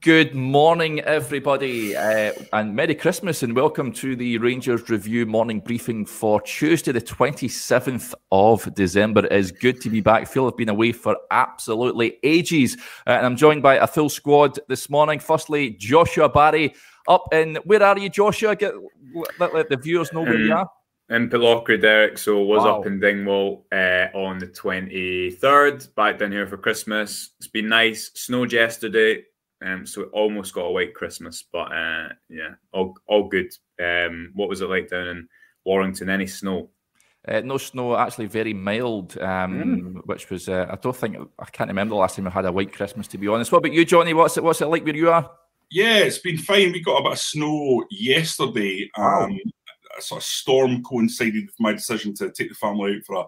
Good morning, everybody, uh, and Merry Christmas, and welcome to the Rangers Review morning briefing for Tuesday, the 27th of December. It is good to be back. Phil have been away for absolutely ages, uh, and I'm joined by a full squad this morning. Firstly, Joshua Barrie up in where are you, Joshua? Get let, let the viewers know where um, you are. In Pitlochry, Derek. So was wow. up in Dingwall uh, on the 23rd. Back down here for Christmas. It's been nice. Snowed yesterday um, so almost got a white Christmas, but uh, yeah, all all good. Um, what was it like down in Warrington? Any snow? Uh, no snow, actually very mild, um, mm. which was uh, I don't think I can't remember the last time I had a white Christmas to be honest. What about you, Johnny? What's it what's it like where you are? Yeah, it's been fine. We got a bit of snow yesterday. Wow. Um, a sort of storm coincided with my decision to take the family out for a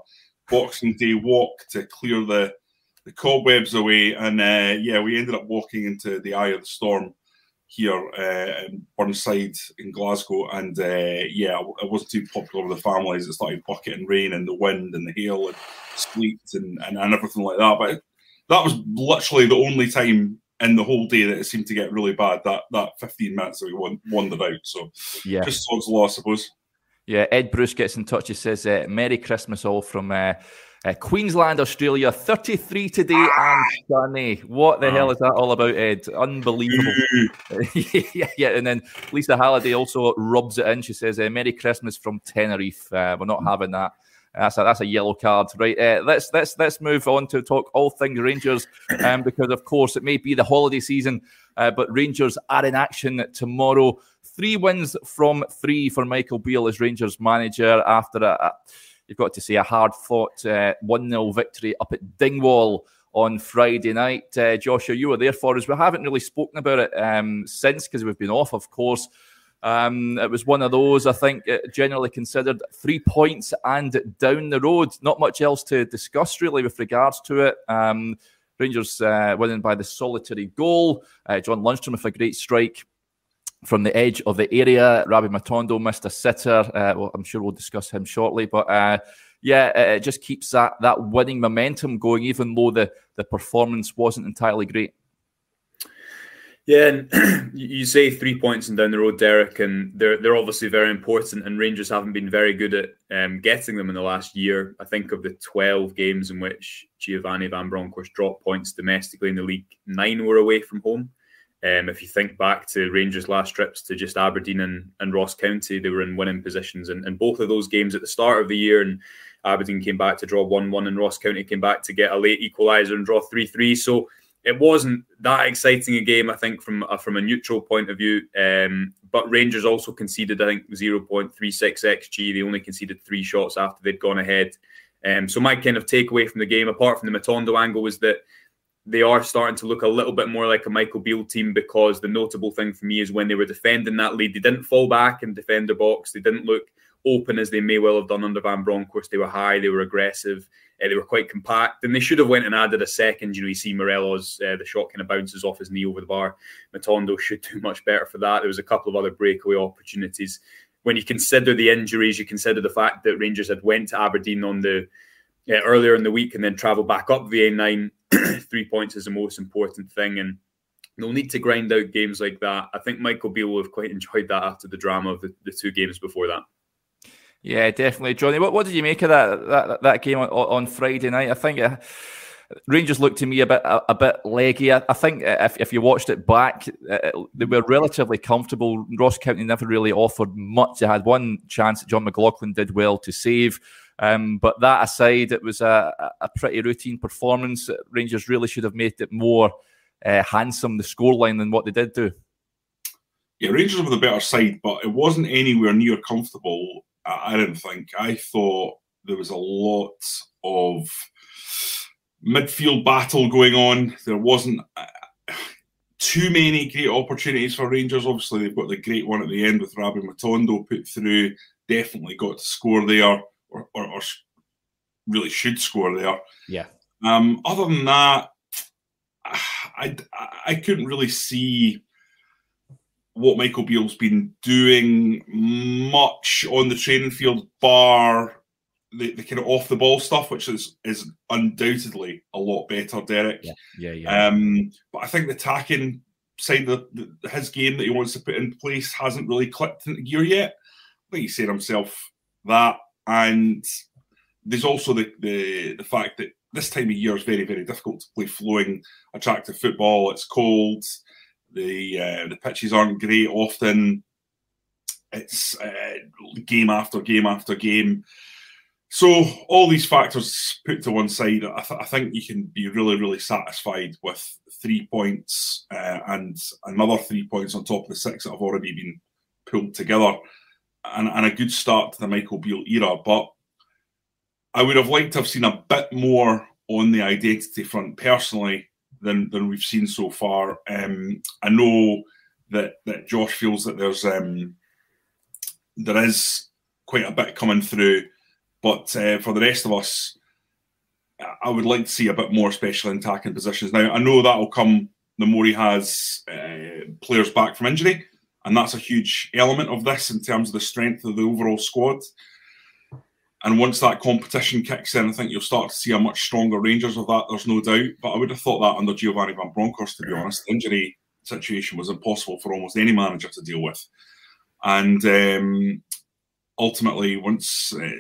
Boxing Day walk to clear the the cobwebs away, and uh, yeah, we ended up walking into the eye of the storm here uh, in Burnside in Glasgow, and uh, yeah, it wasn't too popular with the families. It started bucketing rain and the wind and the hail and sleet and, and, and everything like that. But that was literally the only time in the whole day that it seemed to get really bad. That that 15 minutes that we wandered out. So yeah, just sod's law, I suppose. Yeah, Ed Bruce gets in touch. He says, uh, "Merry Christmas all from." Uh, uh, Queensland, Australia, 33 today and sunny. What the hell is that all about, Ed? Unbelievable. yeah, yeah, and then Lisa Halliday also rubs it in. She says, uh, Merry Christmas from Tenerife. Uh, we're not having that. That's a, that's a yellow card, right? Uh, let's let's let's move on to talk all things Rangers, um, because of course it may be the holiday season, uh, but Rangers are in action tomorrow. Three wins from three for Michael Beale as Rangers manager after a, a You've got to say a hard fought uh, 1 0 victory up at Dingwall on Friday night. Uh, Joshua, you were there for us. We haven't really spoken about it um, since because we've been off, of course. Um, it was one of those, I think, uh, generally considered three points and down the road. Not much else to discuss, really, with regards to it. Um, Rangers uh, winning by the solitary goal. Uh, John Lundstram with a great strike from the edge of the area. Rabbi Matondo missed a sitter. Uh, well, I'm sure we'll discuss him shortly, but uh, yeah, it, just keeps that that winning momentum going, even though the the performance wasn't entirely great. Yeah, and you say three points and down the road, Derek, and they're they're obviously very important. And Rangers haven't been very good at um, getting them in the last year. I think of the twelve games in which Giovanni Van Bronckhorst dropped points domestically in the league, nine were away from home. Um, if you think back to Rangers' last trips to just Aberdeen and, and Ross County, they were in winning positions. And, both of those games at the start of the year, and Aberdeen came back to draw 1 1, and Ross County came back to get a late equaliser and draw 3 3. So it wasn't that exciting a game, I think, from, uh, from a neutral point of view. Um, but Rangers also conceded, I think, 0.36 XG. They only conceded three shots after they'd gone ahead. Um, so my kind of takeaway from the game, apart from the Matondo angle, was that they are starting to look a little bit more like a Michael Beale team because the notable thing for me is when they were defending that lead, they didn't fall back and defend the box. They didn't look open as they may well have done under Van Bronckhorst. They were high, they were aggressive, uh, they were quite compact, and they should have went and added a second. You know, you see Morelos, uh, the shot kind of bounces off his knee over the bar. Matondo should do much better for that. There was a couple of other breakaway opportunities. When you consider the injuries, you consider the fact that Rangers had went to Aberdeen on the uh, earlier in the week and then travel back up the A9 three points is the most important thing, and they'll need to grind out games like that. I think Michael Beale will have quite enjoyed that after the drama of the, the two games before that. Yeah, definitely, Johnny. What, what did you make of that that, that game on, on Friday night? I think. Uh, Rangers looked to me a bit a, a bit leggy. I, I, think if, if you watched it back, uh, they were relatively comfortable. Ross County never really offered much. They had one chance that John McLaughlin did well to save. Um, but that aside, it was a, a pretty routine performance. Rangers really should have made it more uh, handsome, the scoreline, than what they did do. Yeah, Rangers were the better side, but it wasn't anywhere near comfortable. I didn't think. I thought there was a lot of midfield battle going on. There wasn't uh, too many great opportunities for Rangers. Obviously, they've got the great one at the end with Rabbi Matondo put through. Definitely got to score there or, or, or really should score there. Yeah. Um, other than that, I, I couldn't really see what Michael Beale's been doing much on the training field, bar the, the kind of off the ball stuff, which is is undoubtedly a lot better, Derek. Yeah, yeah, yeah. Um, but I think the attacking side of the, his game that he wants to put in place hasn't really clicked into gear yet. I think he said himself that, and there's also the, the the fact that this time of year is very very difficult to play flowing, attractive football. It's cold. The uh, the pitches aren't great often. It's uh, game after game after game. So all these factors put to one side, I, th- I, think you can be really, really satisfied with three points uh, and another three points on top of the six that have already been pulled together, and, and, a good start to the Michael Beale era. But I would have liked to have seen a bit more on the identity front personally than than we've seen so far. Um, I know that that Josh feels that there's um, there is quite a bit coming through but uh, for the rest of us, I would like to see a bit more special in attacking positions. Now, I know that will come the more he has uh, players back from injury, and that's a huge element of this in terms of the strength of the overall squad. And once that competition kicks in, I think you'll start to see a much stronger Rangers of that. There's no doubt. But I would have thought that under Giovanni Van Bronckhorst, to be honest, the injury situation was impossible for almost any manager to deal with. And um, ultimately, once uh,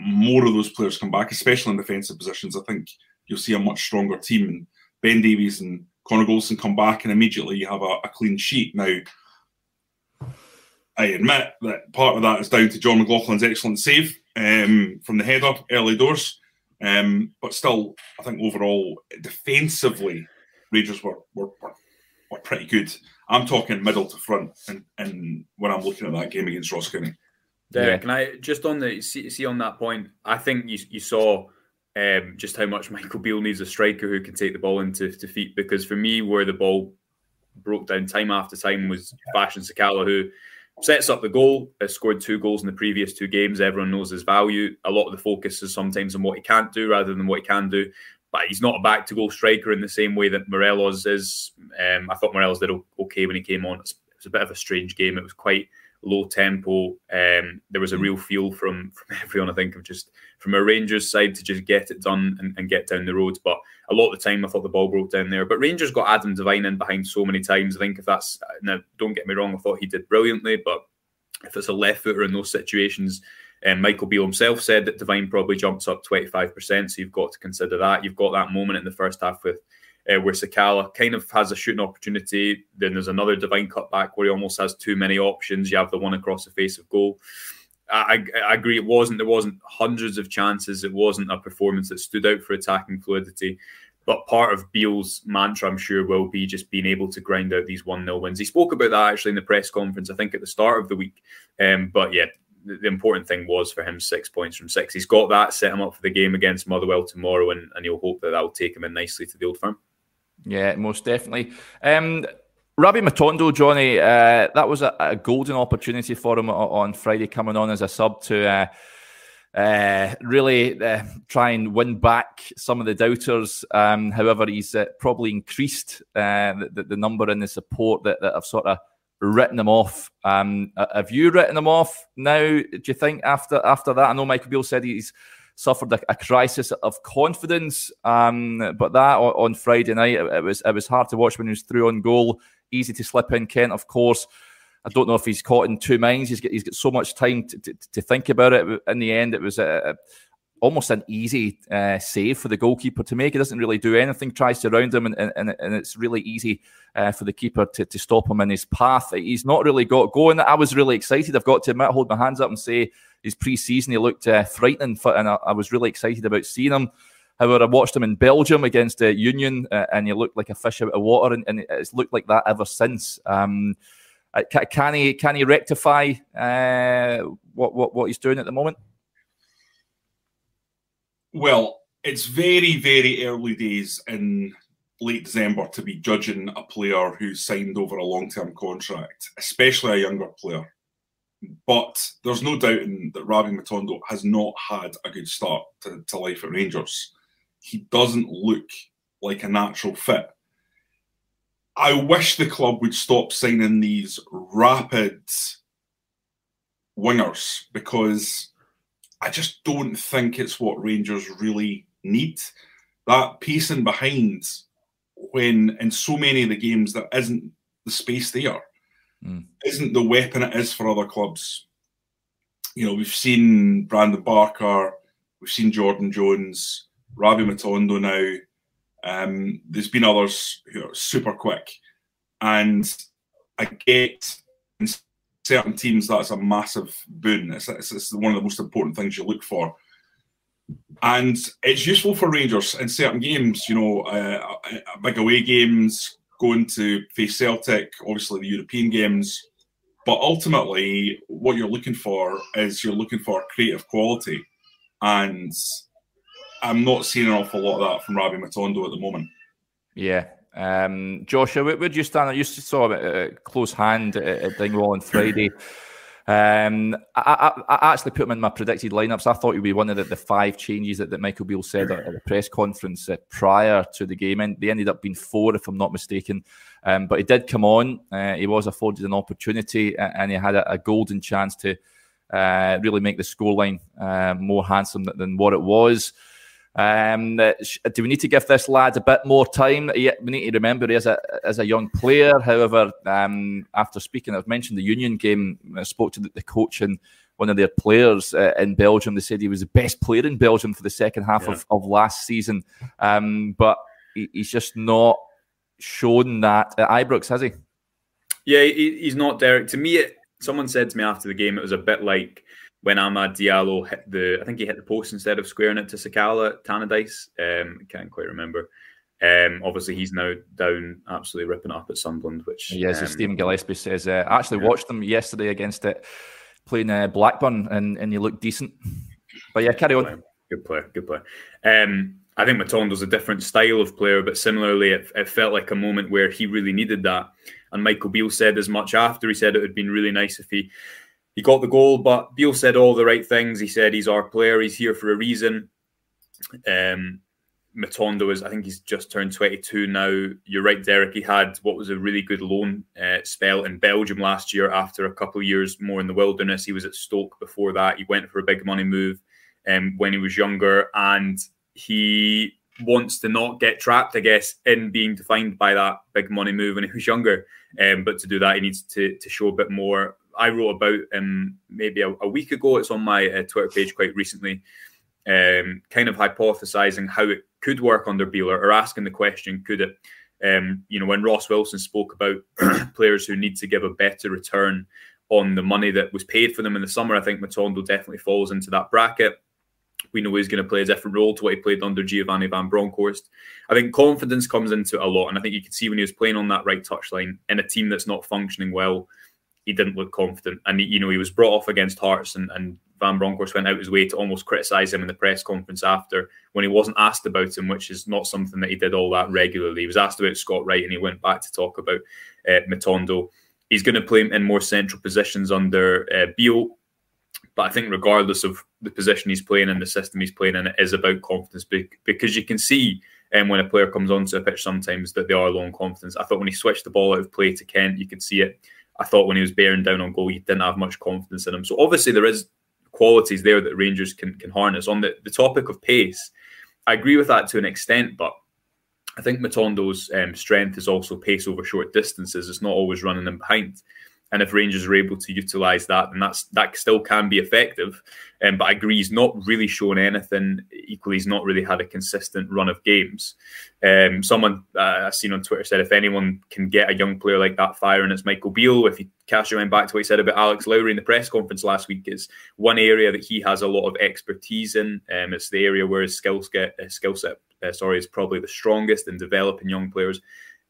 more of those players come back, especially in defensive positions, I think you'll see a much stronger team. And Ben Davies and Connor Goldson come back, and immediately you have a, a clean sheet. Now, I admit that part of that is down to John McLaughlin's excellent save um, from the header early doors. Um, but still, I think overall, defensively, Rangers were, were, were, were pretty good. I'm talking middle to front, and, and when I'm looking at that game against Ross County. Derek, yeah. can I just on the see, see on that point? I think you, you saw um, just how much Michael Beale needs a striker who can take the ball into to feet. Because for me, where the ball broke down time after time was Fashion Sakala, who sets up the goal, has scored two goals in the previous two games. Everyone knows his value. A lot of the focus is sometimes on what he can't do rather than what he can do. But he's not a back to goal striker in the same way that Morelos is. Um, I thought Morelos did okay when he came on. It was a bit of a strange game. It was quite low tempo. Um, there was a real feel from from everyone. I think of just from a Rangers side to just get it done and, and, get down the road. But a lot of the time, I thought the ball broke down there. But Rangers got Adam Devine in behind so many times. I think if that's now, don't get me wrong, I thought he did brilliantly. But if it's a left footer in those situations. and Michael Beale himself said that Devine probably jumps up 25%, so you've got to consider that. You've got that moment in the first half with uh, where Sakala kind of has a shooting opportunity. Then there's another Devine cutback where he almost has too many options. You have the one across the face of goal. I, I, agree. It wasn't. There wasn't hundreds of chances. It wasn't a performance that stood out for attacking fluidity. But part of Beale's mantra, I'm sure, will be just being able to grind out these one 0 wins. He spoke about that actually in the press conference. I think at the start of the week. Um, but yeah, the, the, important thing was for him six points from six. He's got that, set him up for the game against Motherwell tomorrow, and, and he'll hope that that will take him in nicely to the old firm. Yeah, most definitely. Um, Rabbi Matondo, Johnny, uh, that was a, a, golden opportunity for him on Friday, coming on as a sub to uh, uh, really uh, try and win back some of the doubters. Um, however, he's uh, probably increased uh, the, the, number and the support that, that have sort of written him off. Um, have you written him off now? Do you think after after that? I know Michael Beale said he's suffered a, a crisis of confidence. Um, but that on, Friday night, it, it, was it was hard to watch when he was through on goal. Easy to slip in. Kent, of course. I don't know if he's caught in two minds. He's got, he's got so much time to, to, to think about it. In the end, it was a, a almost an easy uh, save for the goalkeeper to make. He doesn't really do anything, tries to round him, and, and, and it's really easy uh, for the keeper to, to stop him in his path. He's not really got going. I was really excited. I've got to admit, hold my hands up and say his pre-season he looked uh, frightening, and I, I, was really excited about seeing him. However, I watched him in Belgium against the Union, uh, and he looked like a fish out of water, and, and it's looked like that ever since. Um, uh, can he can he rectify uh, what, what what he's doing at the moment? Well, it's very, very early days in late December to be judging a player who's signed over a long term contract, especially a younger player. But there's no doubting that Rabbi Matondo has not had a good start to, to life at Rangers. He doesn't look like a natural fit. I wish the club would stop signing these rapid wingers because I just don't think it's what Rangers really need. That pacing behind when in so many of the games there isn't the space there. Mm. Isn't the weapon it is for other clubs. You know, we've seen Brandon Barker, we've seen Jordan Jones, Rabbi Matondo now. Um, there's been others who are super quick. And I get in certain teams that's a massive boon. It's, it's, it's one of the most important things you look for. And it's useful for Rangers in certain games, you know, uh, uh big away games, going to face Celtic, obviously the European games. But ultimately, what you're looking for is you're looking for creative quality. And I'm not seeing an awful lot of that from Rabbi Matondo at the moment. Yeah. Um, Joshua, where, do you stand? You saw a close hand at Dingwall on Friday. Um, I, I, I, actually put him in my predicted lineups. I thought he'd be one of the, the five changes that, that Michael Beale said at, at the press conference uh, prior to the game, and they ended up being four, if I'm not mistaken. Um, but he did come on. Uh, he was afforded an opportunity, and he had a, a golden chance to uh, really make the scoreline uh, more handsome than, than what it was. Um, do we need to give this lad a bit more time? we need to remember he is a, as a young player. However, um, after speaking, I've mentioned the Union game. I spoke to the, the coach and one of their players uh, in Belgium. They said he was the best player in Belgium for the second half yeah. of, of last season. Um, but he, he's just not shown that at Ibrox, has he? Yeah, he, he's not Derek. To me, it, someone said to me after the game, it was a bit like when Amad Diallo hit the, I think he hit the post instead of squaring it to Sakala at Tannadice. Um, I can't quite remember. Um, obviously, he's now down, absolutely ripping up at Sunderland. Which yes, um, Stephen Gillespie says. Uh, I actually yeah. watched them yesterday against it, playing uh, Blackburn, and and you look decent. But yeah, carry on. Good player, good player. Um, I think Matondo's a different style of player, but similarly, it, it, felt like a moment where he really needed that. And Michael Beale said as much after. He said it would have been really nice if he he got the goal, but Beale said all the right things. He said he's our player. He's here for a reason. Um, Matondo is, I think he's just turned 22 now. You're right, Derek. He had what was a really good loan uh, spell in Belgium last year after a couple of years more in the wilderness. He was at Stoke before that. He went for a big money move um, when he was younger, and he wants to not get trapped, I guess, in being defined by that big money move when he was younger. Um, but to do that, he needs to to show a bit more I wrote about um, maybe a, a, week ago. It's on my uh, Twitter page quite recently, um, kind of hypothesizing how it could work under Beale or asking the question, could it? Um, you know, when Ross Wilson spoke about players who need to give a better return on the money that was paid for them in the summer, I think Matondo definitely falls into that bracket. We know he's going to play a different role to what he played under Giovanni Van Bronckhorst. I think confidence comes into it a lot, and I think you can see when he was playing on that right touchline in a team that's not functioning well he didn't look confident. And, you know, he was brought off against Hearts and, and Van Bronckhorst went out his way to almost criticise him in the press conference after when he wasn't asked about him, which is not something that he did all that regularly. He was asked about Scott Wright and he went back to talk about uh, Matondo. He's going to play him in more central positions under uh, Beale. But I think regardless of the position he's playing and the system he's playing in, it is about confidence because you can see um, when a player comes onto a pitch sometimes that they are low on confidence. I thought when he switched the ball out of play to Kent, you could see it. I thought when he was bearing down on goal, he didn't have much confidence in him. So obviously there is qualities there that Rangers can can harness. On the, the topic of pace, I agree with that to an extent, but I think Matondo's um, strength is also pace over short distances. It's not always running them behind. And if Rangers are able to utilise that, then that's that still can be effective. Um, but I agree, he's not really shown anything. Equally, he's not really had a consistent run of games. Um, someone uh, I've seen on Twitter said if anyone can get a young player like that firing, it's Michael Beale. If you cast your mind back to what he said about Alex Lowry in the press conference last week, is one area that he has a lot of expertise in. Um, it's the area where his skill set, skill set, uh, sorry, is probably the strongest in developing young players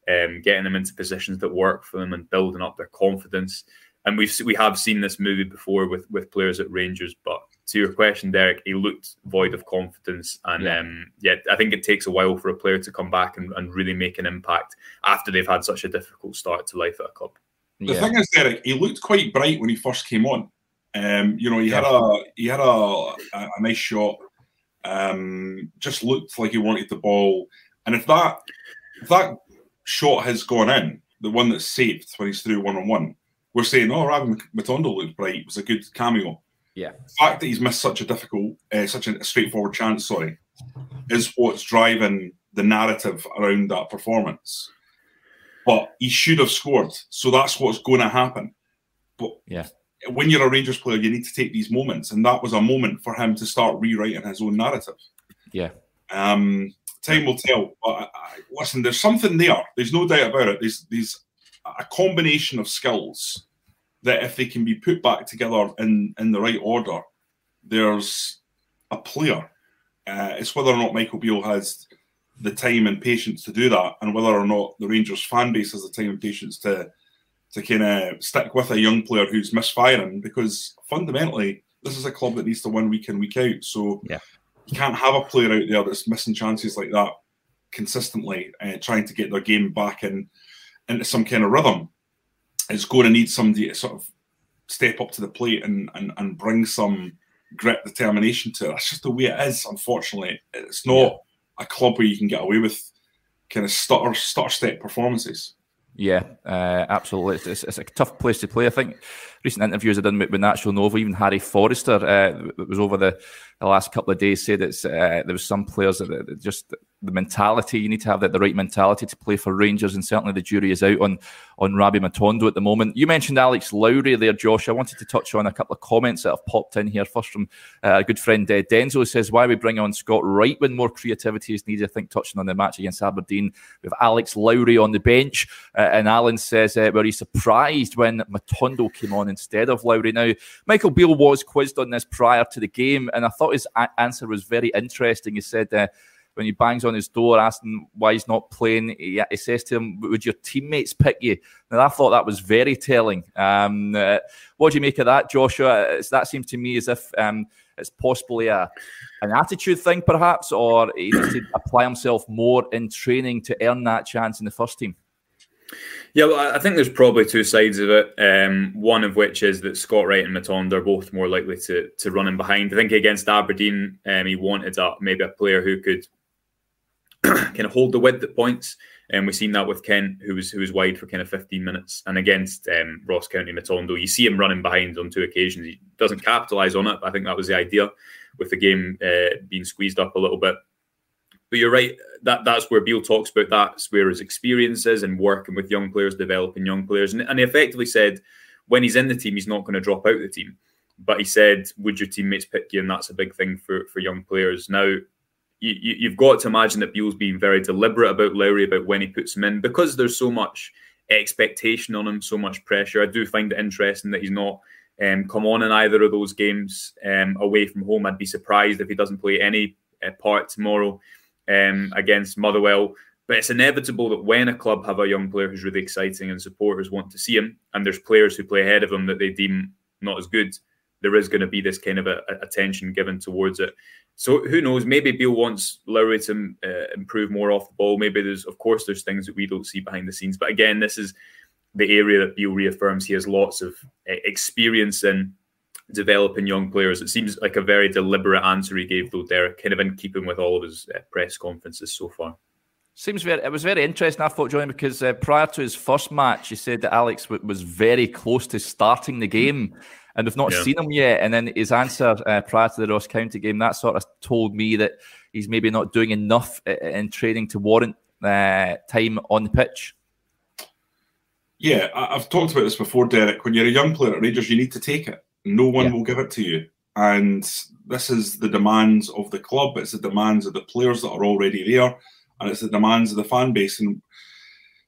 um, getting them into positions that work for them and building up their confidence. And we've we have seen this movie before with with players at Rangers. But to your question, Derek, he looked void of confidence, and yeah, um, yeah I think it takes a while for a player to come back and, and really make an impact after they've had such a difficult start to life at a club. The yeah. thing is, Derek, he looked quite bright when he first came on. Um, you know, he yeah. had a he had a, a, a nice shot. Um, just looked like he wanted the ball, and if that if that shot has gone in, the one that's saved when he's through one on one, we're saying, oh, Rabbi Matondo looked bright. It was a good cameo. Yeah. The fact that he's missed such a difficult, uh, such a straightforward chance, sorry, is what's driving the narrative around that performance. but he should have scored. So that's what's going to happen. But yeah, when you're a Rangers player, you need to take these moments, and that was a moment for him to start rewriting his own narrative. Yeah. Um, time will tell. But I, I, listen, there's something there. There's no doubt about it. There's there's a combination of skills that, if they can be put back together in in the right order, there's a player. Uh, it's whether or not Michael Beale has the time and patience to do that, and whether or not the Rangers fan base has the time and patience to to kind of stick with a young player who's misfiring. Because fundamentally, this is a club that needs to win week in week out. So yeah. You can't have a player out there that's missing chances like that consistently, uh, trying to get their game back in into some kind of rhythm. It's going to need somebody to sort of step up to the plate and and, and bring some grit determination to it. That's just the way it is. Unfortunately, it's not. Yeah a club where you can get away with kind of stutter stutter step performances. Yeah, uh, absolutely. It's, it's, a tough place to play. I think recent interviews I've done with, with Nacho Novo, even Harry Forrester, uh, was over the, the, last couple of days, said that uh, there was some players that, that just the mentality. You need to have the, the right mentality to play for Rangers, and certainly the jury is out on on Rabbi Matondo at the moment. You mentioned Alex Lowry there, Josh. I wanted to touch on a couple of comments that have popped in here. First from uh, a good friend uh, Denzo says, "Why we bring on Scott Wright when more creativity is needed?" I think touching on the match against Aberdeen with Alex Lowry on the bench, uh, and Alan says, uh, "Were he surprised when Matondo came on instead of Lowry?" Now, Michael Beale was quizzed on this prior to the game, and I thought his a- answer was very interesting. He said uh, when he bangs on his door asking why he's not playing, he, he says to him, Would your teammates pick you? And I thought that was very telling. Um, uh, what do you make of that, Joshua? It's, that seems to me as if um, it's possibly a, an attitude thing, perhaps, or he needs to apply himself more in training to earn that chance in the first team. Yeah, well, I think there's probably two sides of it. Um, one of which is that Scott Wright and Matondo are both more likely to to run in behind. I think against Aberdeen, um, he wanted a, maybe a player who could kind of hold the width at points. And we've seen that with Kent, who was who was wide for kind of 15 minutes. And against um, Ross County Matondo, you see him running behind on two occasions. He doesn't capitalise on it. I think that was the idea with the game uh, being squeezed up a little bit. But you're right. That that's where Beale talks about. That's where his experience is and working with young players, developing young players. And, and he effectively said, when he's in the team, he's not going to drop out the team. But he said, "Would your teammates pick you?" And that's a big thing for for young players. Now, you, have got to imagine that Beale's being very deliberate about Lowry about when he puts him in because there's so much expectation on him, so much pressure. I do find it interesting that he's not um, come on in either of those games um, away from home. I'd be surprised if he doesn't play any uh, part tomorrow um, against Motherwell. But it's inevitable that when a club have a young player who's really exciting and supporters want to see him, and there's players who play ahead of him that they deem not as good, there is going to be this kind of a, a attention given towards it. So who knows? Maybe Beale wants Lowry to uh, improve more off the ball. Maybe there's, of course, there's things that we don't see behind the scenes. But again, this is the area that Beale reaffirms he has lots of uh, experience in developing young players. It seems like a very deliberate answer he gave, though, Derek, kind of in keeping with all of his uh, press conferences so far. Seems very. It was very interesting. I thought, Johnny, because uh, prior to his first match, he said that Alex w- was very close to starting the game and we've not yeah. seen him yet. And then his answer uh, prior to the Ross County game that sort of told me that he's maybe not doing enough in training to warrant uh, time on the pitch. Yeah, I've talked about this before, Derek. When you're a young player at Rangers, you need to take it. No one yeah. will give it to you. And this is the demands of the club. It's the demands of the players that are already there, and it's the demands of the fan base. And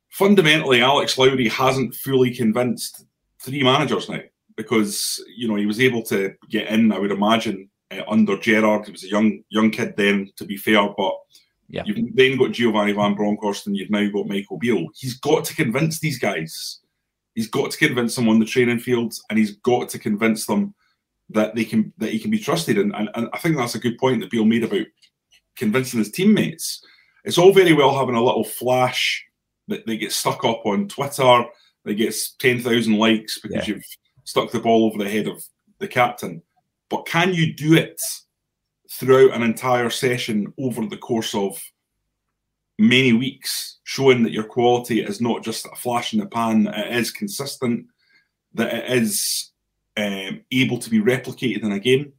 fundamentally, Alex Lowry hasn't fully convinced three managers now because you know he was able to get in. I would imagine uh, under Gerrard, he was a young young kid then. To be fair, but yeah. you've then got Giovanni Van Bronckhorst, and you've now got Michael Beale. He's got to convince these guys. He's got to convince them on the training fields, and he's got to convince them that they can that he can be trusted. And, and, and I think that's a good point that Beale made about convincing his teammates. It's all very well having a little flash that they get stuck up on Twitter, that gets ten thousand likes because yeah. you've stuck the ball over the head of the captain. But can you do it throughout an entire session over the course of many weeks, showing that your quality is not just a flash in the pan, it is consistent, that it is um, able to be replicated in a game?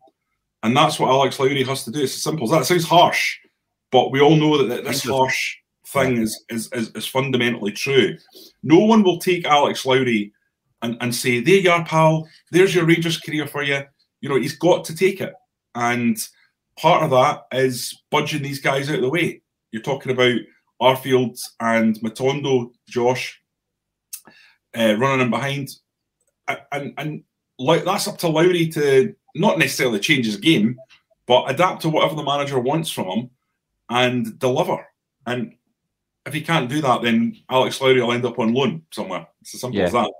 And that's what Alex Lowry has to do. It's as simple as that. It sounds harsh, but we all know that this harsh thing is, is, is, is fundamentally true. No one will take Alex Lowry and, and say, there you are, pal, there's your Rangers career for you. You know, he's got to take it. And part of that is budging these guys out of the way. You're talking about Arfield and Matondo, Josh, uh, running in behind. And, and like that's up to Lowry to not necessarily change his game, but adapt to whatever the manager wants from him and deliver. And if he can't do that, then Alex Lowry will end up on loan somewhere. It's as simple yeah. as that.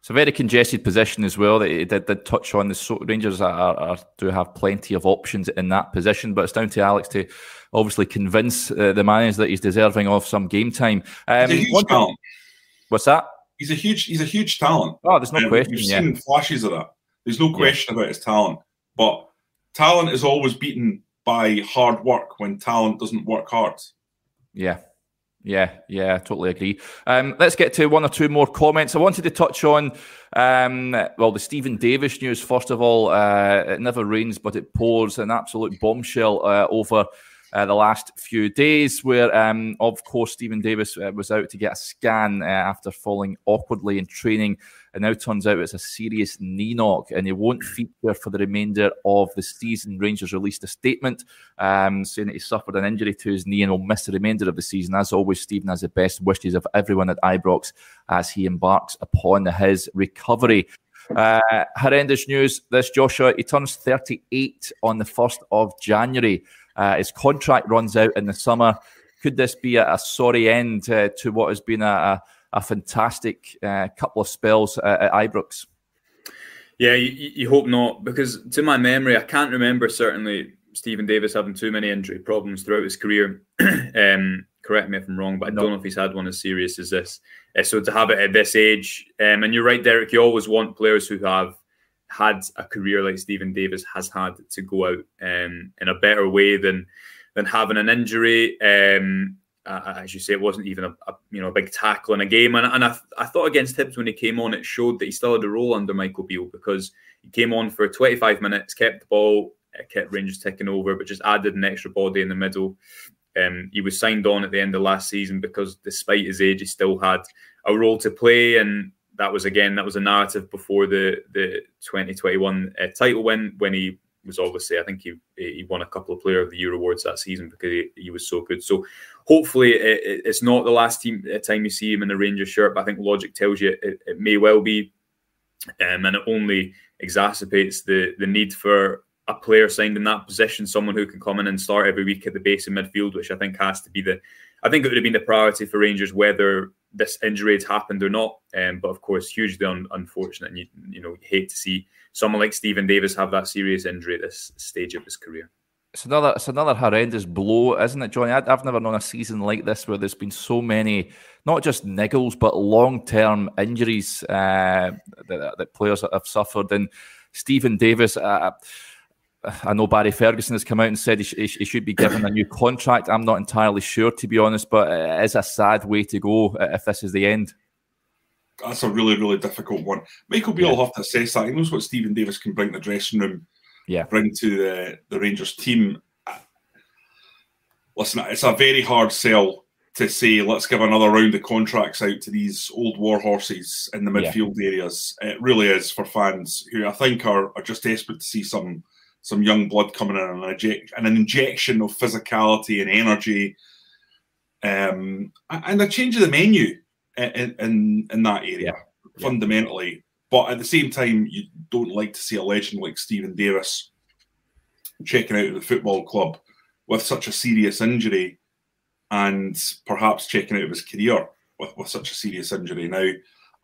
It's a very congested position as well. That he did, did touch on. The Rangers are, are, do have plenty of options in that position, but it's down to Alex to obviously convince uh, the manager that he's deserving of some game time. Um, one, what's that? He's a huge. He's a huge talent. Oh, there's no um, question. We've yeah. seen flashes of that. There's no question yeah. about his talent, but talent is always beaten by hard work when talent doesn't work hard. Yeah, yeah, yeah, I totally agree. Um, let's get to one or two more comments. I wanted to touch on, um, well, the Stephen Davis news. First of all, uh, it never rains, but it pours. An absolute bombshell uh, over uh, the last few days, where, um, of course, Stephen Davis uh, was out to get a scan uh, after falling awkwardly in training. And now turns out it's a serious knee knock, and he won't feature for the remainder of the season. Rangers released a statement um, saying that he suffered an injury to his knee and will miss the remainder of the season. As always, Stephen has the best wishes of everyone at Ibrox as he embarks upon his recovery. Uh, horrendous news. This Joshua, he turns 38 on the 1st of January. Uh, his contract runs out in the summer. Could this be a, a sorry end uh, to what has been a, a, a fantastic uh, couple of spells at Ibrox? Yeah, you, you, hope not, because to my memory, I can't remember certainly Stephen Davis having too many injury problems throughout his career. um, correct me if I'm wrong, but I no. don't know if he's had one as serious as this. Uh, so to have it at this age, um, and you're right, Derek, you always want players who have had a career like Stephen Davis has had to go out um, in a better way than than having an injury. Um, uh, as you say, it wasn't even a, a, you know a big tackle in a game, and, and I, I thought against Hibs when he came on, it showed that he still had a role under Michael Beale because he came on for 25 minutes, kept the ball, kept Rangers ticking over, but just added an extra body in the middle. Um, he was signed on at the end of last season because, despite his age, he still had a role to play, and that was again that was a narrative before the the 2021 uh, title win when he was obviously I think he he won a couple of Player of the Year awards that season because he, he was so good. So hopefully it, it's not the last team, uh, time you see him in the Rangers shirt, but I think logic tells you it, it may well be, um, and it only exacerbates the the need for a player signed in that position, someone who can come in and start every week at the base of midfield, which I think has to be the I think it would have been the priority for Rangers whether this injury had happened or not. Um, but of course, hugely un- unfortunate. And you, you know, hate to see someone like Stephen Davis have that serious injury at this stage of his career. It's another, it's another horrendous blow, isn't it, Johnny? I, have never known a season like this where there's been so many, not just niggles, but long-term injuries uh, that, that, players have suffered. And Stephen Davis, uh, I know Barry Ferguson has come out and said he, sh- he, should be given a new contract. I'm not entirely sure, to be honest, but it is a sad way to go if this is the end. That's a really, really difficult one. Michael Beale yeah. will have to assess that. He knows what Stephen Davis can bring to the dressing room, yeah. bring to the, the Rangers team. Listen, it's a very hard sell to say, let's give another round of contracts out to these old war horses in the midfield yeah. areas. It really is for fans who I think are, are just desperate to see some – some young blood coming in and, inject, and an injection of physicality and energy, um, and a change of the menu in in, in that area yeah. fundamentally. But at the same time, you don't like to see a legend like Stephen Davis checking out of the football club with such a serious injury and perhaps checking out of his career with, with such a serious injury. Now,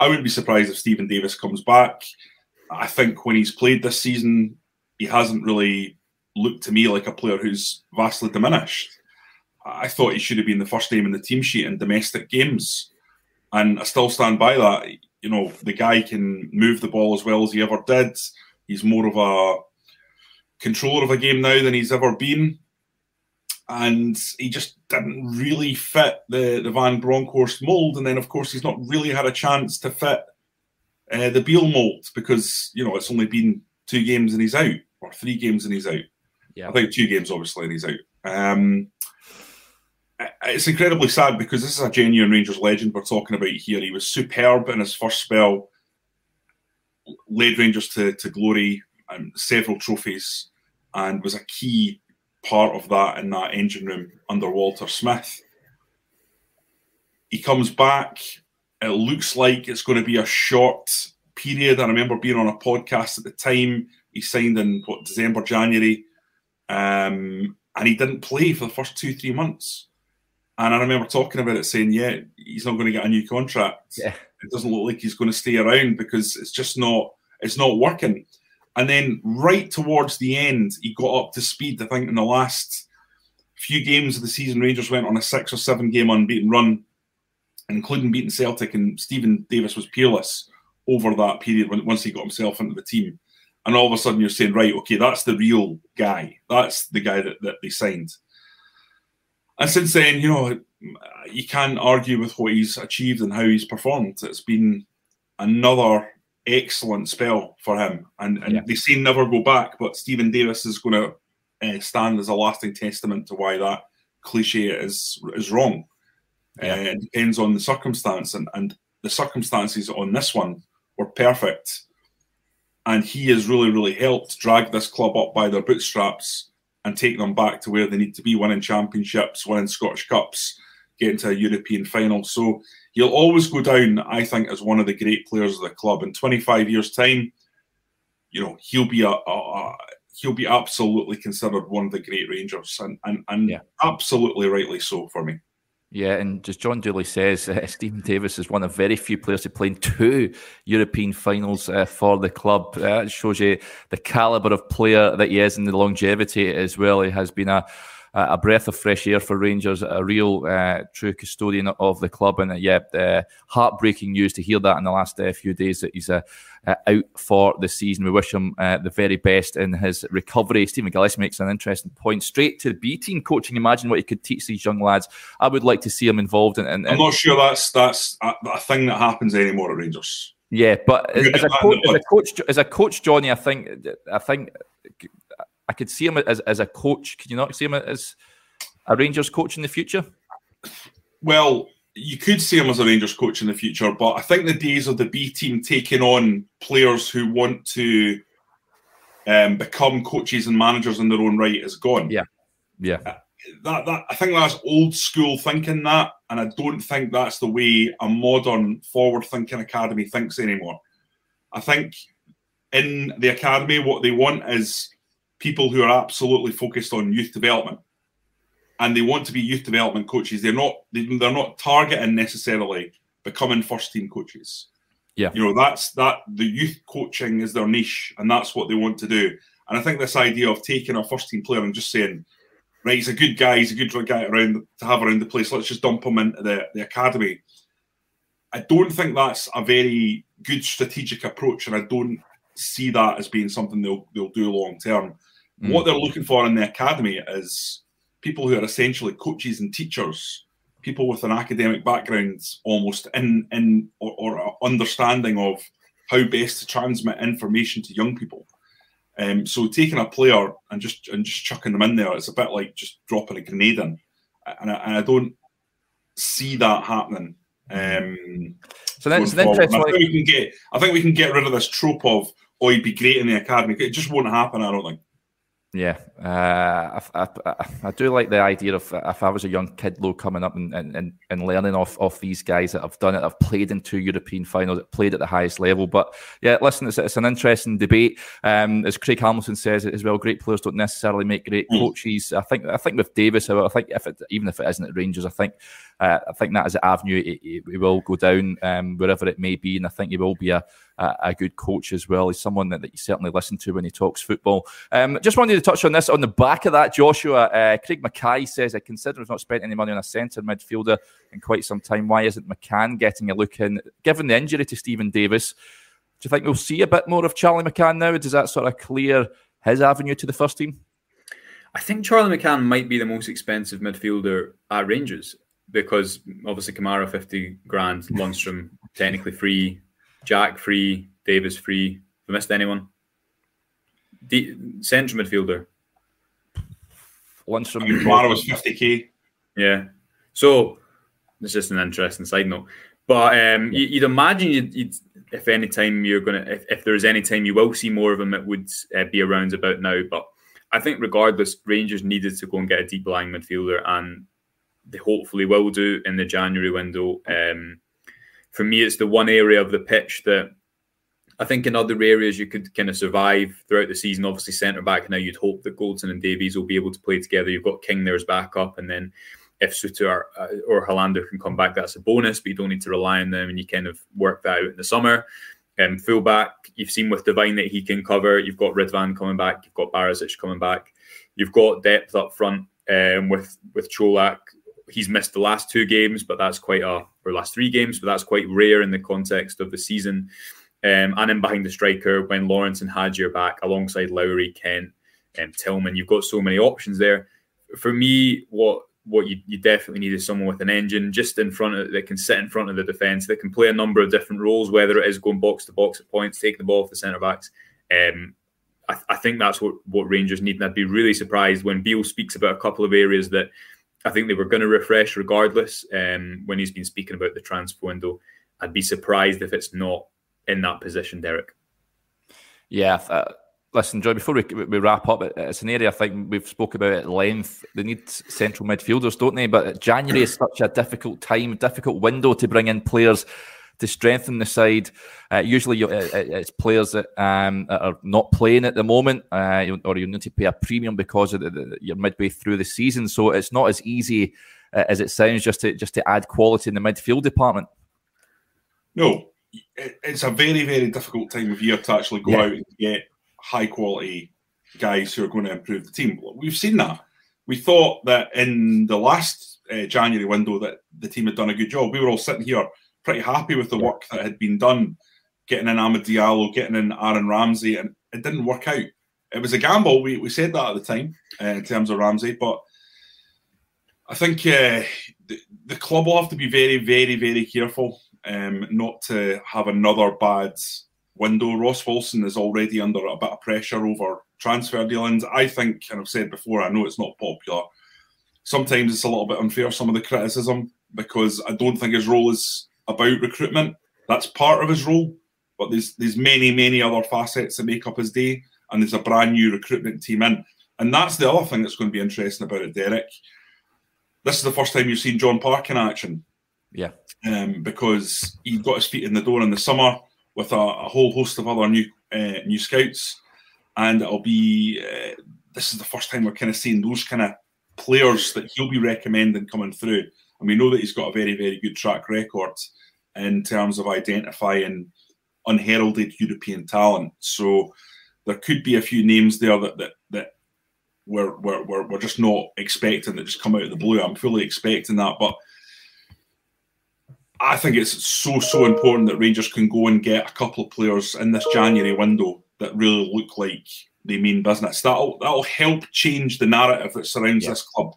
I wouldn't be surprised if Stephen Davis comes back. I think when he's played this season, he hasn't really looked to me like a player who's vastly diminished. I thought he should have been the first name in the team sheet in domestic games, and I still stand by that. You know, the guy can move the ball as well as he ever did. He's more of a controller of a game now than he's ever been, and he just didn't really fit the the Van Bronckhorst mold. And then, of course, he's not really had a chance to fit uh, the Beale mold because you know it's only been two games and he's out or three games and he's out. Yeah. I think two games, obviously, and he's out. Um, it's incredibly sad because this is a genuine Rangers legend we're talking about here. He was superb in his first spell, led Rangers to, to glory and several trophies, and was a key part of that in that engine room under Walter Smith. He comes back. It looks like it's going to be a short period. I remember being on a podcast at the time. He signed in what December, January, um, and he didn't play for the first two, three months. And I remember talking about it, saying, "Yeah, he's not going to get a new contract. Yeah. It doesn't look like he's going to stay around because it's just not, it's not working." And then right towards the end, he got up to speed. I think in the last few games of the season, Rangers went on a six or seven game unbeaten run, including beating Celtic, and Stephen Davis was peerless over that period when, once he got himself into the team. And all of a sudden, you're saying, right, okay, that's the real guy. That's the guy that, that they signed. And since then, you know, you can't argue with what he's achieved and how he's performed. It's been another excellent spell for him. And, and Yeah. they say never go back, but Stephen Davis is going to uh, stand as a lasting testament to why that cliche is is wrong. Yeah. Uh, it depends on the circumstance, and, and the circumstances on this one were perfect. And he has really, really helped drag this club up by their bootstraps and take them back to where they need to be, winning championships, winning Scottish Cups, getting to a European final. So he'll always go down, I think, as one of the great players of the club. In 25 years' time, you know, he'll be a, a, a he'll be absolutely considered one of the great Rangers, and and, and Yeah. absolutely rightly so for me. Yeah, and as John Dooley says, uh, Stephen Davis is one of very few players to play in two European finals uh, for the club. Uh, it shows you the caliber of player that he is and the longevity as well. He has been a a breath of fresh air for Rangers, a real uh, true custodian of the club, and uh, yeah, uh, heartbreaking news to hear that in the last uh, few days that he's out for the season. We wish him uh, the very best in his recovery. Stephen Gillis makes an interesting point. Straight to the B team coaching. Imagine what he could teach these young lads. I would like to see him involved in. in, in I'm not sure that's that's a, a thing that happens anymore at Rangers. yeah, but as, as a coach, as a coach, as a coach, Johnny, I think, I think, I could see him as, as a coach. Could you not see him as a Rangers coach in the future? Well, you could see him as a Rangers coach in the future, but I think the days of the B team taking on players who want to um, become coaches and managers in their own right is gone. Yeah. Yeah, That that I think that's old school thinking. That, and I don't think that's the way a modern forward thinking academy thinks anymore. I think in the academy, what they want is people who are absolutely focused on youth development and they want to be youth development coaches. They're not they, they're not targeting necessarily becoming first team coaches. Yeah. you know that's that the youth coaching is their niche, and that's what they want to do. And I think this idea of taking a first team player and just saying, right, he's a good guy, he's a good guy around to have around the place. Let's just dump him into the, the academy. I don't think that's a very good strategic approach, and I don't see that as being something they'll they'll do long term. Mm. What they're looking for in the academy is people who are essentially coaches and teachers, people with an academic background, almost in in or, or understanding of how best to transmit information to young people. Um, so taking a player and just and just chucking them in there, it's a bit like just dropping a grenade in, and I, and I don't see that happening. Um, so then going it's an forward. And interesting. I think we can get. I think we can get rid of this trope of oh, he'd be great in the academy. It just won't happen. I don't think. Yeah, uh, I, I, I, do like the idea of uh, if I was a young kid, low coming up and, and, and learning off, off these guys that have done it, have played in two European finals, that played at the highest level. But yeah, listen, it's, it's an interesting debate. Um, as Craig Hamilton says as well, great players don't necessarily make great Mm. coaches. I think I think with Davis, I think if it, even if it isn't at Rangers, I think uh, I think that is an avenue it, it, it will go down um, wherever it may be, and I think he will be a, a, good coach as well. He's someone that, that you certainly listen to when he talks football. Um, just wanted to touch on this on the back of that, Joshua. Uh, Craig Mackay says, I consider we've not spent any money on a centre midfielder in quite some time. Why isn't McCann getting a look in? Given the injury to Stephen Davis, do you think we'll see a bit more of Charlie McCann now? Does that sort of clear his avenue to the first team? I think Charlie McCann might be the most expensive midfielder at Rangers because obviously Kamara 50 grand, Lundstram technically free, Jack free, Davis free. Have I missed anyone? D- central midfielder. Lundstram, I mean, Kamara was fifty k. Yeah. So it's just an interesting side note. But um, yeah. you'd imagine you'd, you'd, if any time you're gonna, if, if there's any time you will see more of him, it would uh, be around about now. But I think regardless, Rangers needed to go and get a deep lying midfielder, and they hopefully will do in the January window. Um, for me, it's the one area of the pitch that I think in other areas you could kind of survive throughout the season. Obviously, centre back now you'd hope that Goldson and Davies will be able to play together. You've got King there as backup, and then if Souttar or, uh, or Helander can come back, that's a bonus. But you don't need to rely on them, and you kind of work that out in the summer. Um, fullback, you've seen with Devine that he can cover. You've got Ridvan coming back. You've got Barisic coming back. You've got depth up front um, with with Čolak. He's missed the last two games, but that's quite a or last three games, but that's quite rare in the context of the season. Um, and then behind the striker, when Lawrence and Hagi are back, alongside Lowry, Kent, and um, Tillman, you've got so many options there. For me, what what you, you definitely need is someone with an engine just in front of that can sit in front of the defence that can play a number of different roles, whether it is going box to box at points, take the ball off the centre backs. Um, I, I, think that's what, what Rangers need. And I'd be really surprised when Beale speaks about a couple of areas that I think they were going to refresh regardless. Um, when he's been speaking about the transfer window, I'd be surprised if it's not in that position, Derek. Yeah, uh, listen, Joy, before we, we wrap up, it's an area I think we've spoke about at length. They need central midfielders, don't they? But January is such a difficult time, difficult window to bring in players to strengthen the side. Uh, usually, uh, uh, it's players that, um, are not playing at the moment, uh, or you need to pay a premium because of the, the, you're midway through the season. So it's not as easy uh, as it sounds just to just to add quality in the midfield department. No, it's a very very difficult time of year to actually go yeah. out and get high quality guys who are going to improve the team. We've seen that. We thought that in the last uh, January window that the team had done a good job. We were all sitting here pretty happy with the work that had been done, getting in Amad Diallo, getting in Aaron Ramsey, and it didn't work out. It was a gamble. We, we said that at the time uh, in terms of Ramsey, but I think uh, the, the, club will have to be very, very, very careful um, not to have another bad window. Ross Wilson is already under a bit of pressure over transfer dealings. I think, and I've said before, I know it's not popular. Sometimes it's a little bit unfair, some of the criticism, because I don't think his role is about recruitment. That's part of his role, but there's there's many many other facets that make up his day, and there's a brand new recruitment team in, and that's the other thing that's going to be interesting about it, Derek. This is the first time you've seen John Park in action. Yeah, um, because he got his feet in the door in the summer with a, a whole host of other new uh, new scouts, and it'll be uh, this is the first time we're kind of seeing those kind of players that he'll be recommending coming through. And we know that he's got a very, very good track record in terms of identifying unheralded European talent. So there could be a few names there that that that we're, we're, we're, we're just not expecting that just come out of the blue. I'm fully expecting that, but I think it's so so important that Rangers can go and get a couple of players in this January window that really look like they mean business. That'll that'll help change the narrative that surrounds yeah. this club.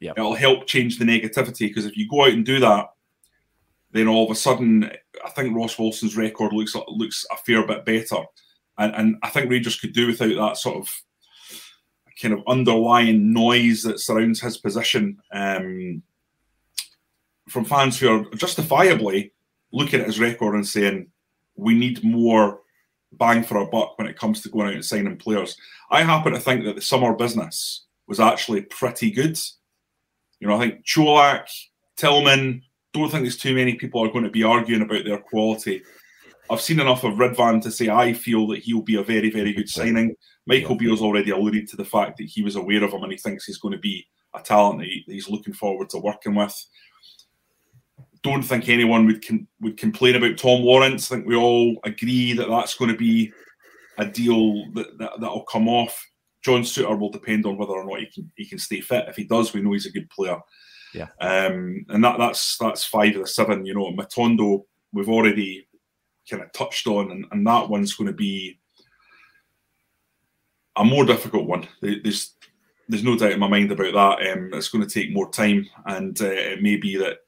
Yeah. It'll help change the negativity because if you go out and do that, then all of a sudden, I think Ross Wilson's record looks looks a fair bit better, and and I think Rangers could do without that sort of kind of underlying noise that surrounds his position um, from fans who are justifiably looking at his record and saying we need more bang for our buck when it comes to going out and signing players. I happen to think that the summer business was actually pretty good. You know, I think Čolak, Tillman, don't think there's too many people are going to be arguing about their quality. I've seen enough of Ridvan to say I feel that he'll be a very, very good signing. Michael yeah. Beale's already alluded to the fact that he was aware of him and he thinks he's going to be a talent that he's looking forward to working with. Don't think anyone would com- would complain about Tom Lawrence. I think we all agree that that's going to be a deal that, that that'll come off. John Souttar will depend on whether or not he can he can stay fit. If he does, we know he's a good player. Yeah. Um, and that that's that's five of the seven. You know, Matondo we've already kind of touched on, and, and that one's going to be a more difficult one. There's there's no doubt in my mind about that. Um, it's going to take more time, and uh, it may be that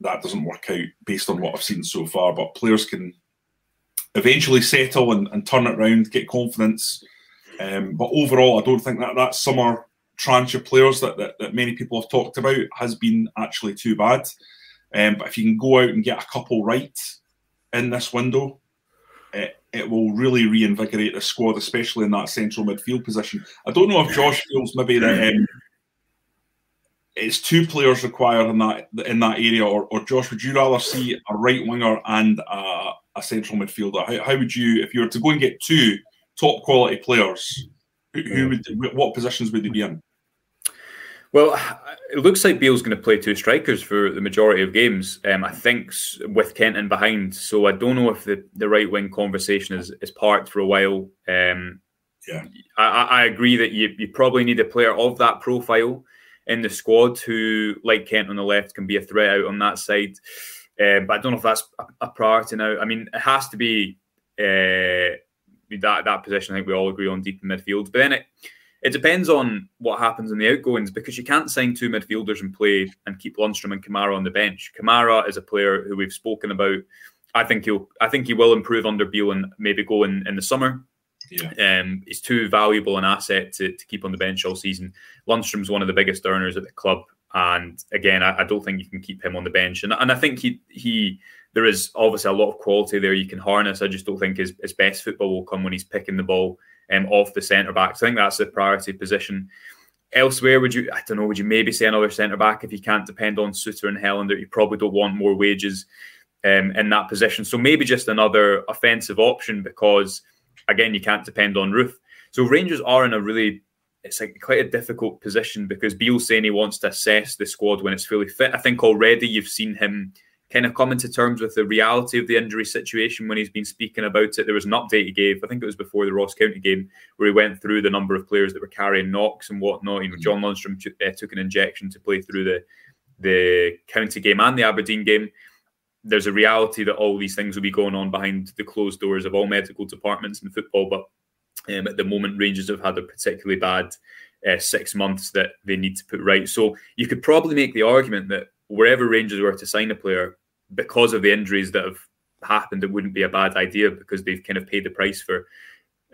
that doesn't work out based on what I've seen so far. But players can eventually settle and, and turn it around, get confidence. Um, but overall, I don't think that that summer tranche of players that, that, that many people have talked about has been actually too bad. Um, but if you can go out and get a couple right in this window, it, it will really reinvigorate the squad, especially in that central midfield position. I don't know if Josh feels maybe that um, it's two players required in that in that area, or, or Josh, would you rather see a right winger and a, a central midfielder? How, how, would you, if you were to go and get two top quality players, who, who would what positions would they be in? Well, it looks like Beale's going to play two strikers for the majority of games. Um, I think with Kenton behind, so I don't know if the, the right wing conversation is, is parked for a while. Um, yeah, I, I agree that you, you probably need a player of that profile in the squad who, like Kent on the left, can be a threat out on that side. Uh, but I don't know if that's a, a, priority now. I mean, it has to be uh, that that position. I think we all agree on deep in midfield. But then it it depends on what happens in the outgoings because you can't sign two midfielders and play and keep Lundstram and Kamara on the bench. Kamara is a player who we've spoken about. I think he'll I think he will improve under Beale and maybe go in, in the summer. Yeah. Um, he's too valuable an asset to, to keep on the bench all season. Lundstram's one of the biggest earners at the club. And again, I, I, don't think you can keep him on the bench. And, and I think he he there is obviously a lot of quality there you can harness. I just don't think his, his best football will come when he's picking the ball um, off the centre back. So I think that's the priority position. Elsewhere, would you? I don't know. Would you maybe say another centre back if you can't depend on Souttar and Helander? You probably don't want more wages um, in that position. So maybe just another offensive option because again, you can't depend on Roofe. So Rangers are in a really it's like quite a difficult position because Beale saying he wants to assess the squad when it's fully fit. I think already you've seen him kind of coming to terms with the reality of the injury situation when he's been speaking about it. There was an update he gave, I think it was before the Ross County game, where he went through the number of players that were carrying knocks and whatnot. You know, John Lundstram t- uh, took an injection to play through the the county game and the Aberdeen game. There's a reality that all these things will be going on behind the closed doors of all medical departments in football, but um, at the moment, Rangers have had a particularly bad uh, six months that they need to put right. So you could probably make the argument that wherever Rangers were to sign a player, because of the injuries that have happened, it wouldn't be a bad idea because they've kind of paid the price for.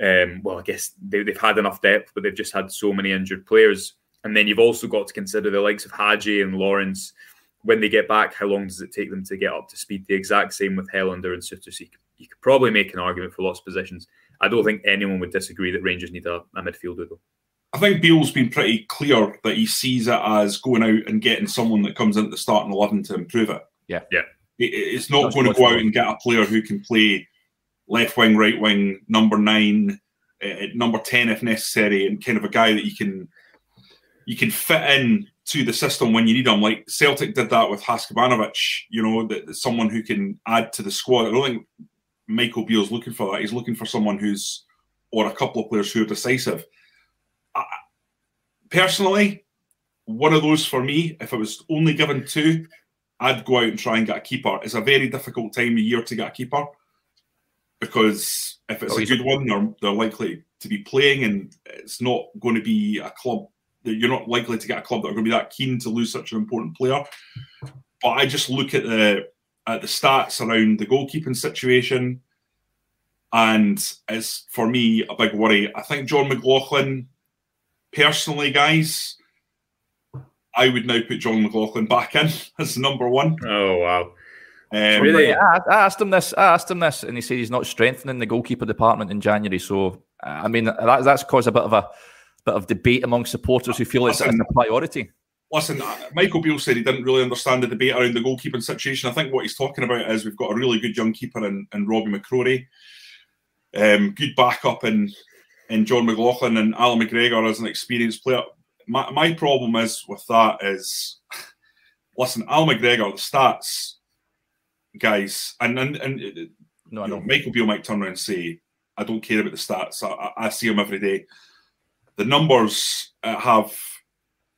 Um, well, I guess they, have had enough depth, but they've just had so many injured players. And then you've also got to consider the likes of Hagi and Lawrence. When they get back, how long does it take them to get up to speed? The exact same with Helander and you, you could probably make an argument for lots of positions. I don't think anyone would disagree that Rangers need a, a midfielder, though. I think Beale's been pretty clear that he sees it as going out and getting someone that comes into the starting eleven to improve it. Yeah, yeah. it's not That's going to go out and get a player who can play left wing, right wing, number nine, uh, number ten if necessary, and kind of a guy that you can you can fit in to the system when you need him. Like Celtic did that with Haksabanovic, you know, that, that someone who can add to the squad. I don't think Michael Beale's looking for that. He's looking for someone who's or a couple of players who are decisive personally, one of those for me, if it was only given two, I'd go out and try and get a keeper. It's a very difficult time of year to get a keeper because if it's oh, a good one, they're, they're likely to be playing, and it's not going to be a club that you're not likely to get a club that are going to be that keen to lose such an important player. But I just look at the at the stats around the goalkeeping situation, and it's for me a big worry. I think John McLaughlin personally, guys, I would now put John McLaughlin back in as number one. Oh wow. Um, really? I, I, asked him this. I asked him this, and he said he's not strengthening the goalkeeper department in January. So, I mean, that, that's caused a bit of a bit of debate among supporters who feel it's, it's a priority. Listen, uh, Michael Beale said he didn't really understand the debate around the goalkeeping situation. I think what he's talking about is we've got a really good young keeper in, in Robbie McCrorie, um, good backup in in Jon McLaughlin and Alan McGregor as an experienced player. My, my problem is with that is, listen, Al McGregor, the stats, guys, and and, and no, I know, Michael Beale might turn around and say, I don't care about the stats. I, I see them every day. The numbers uh, have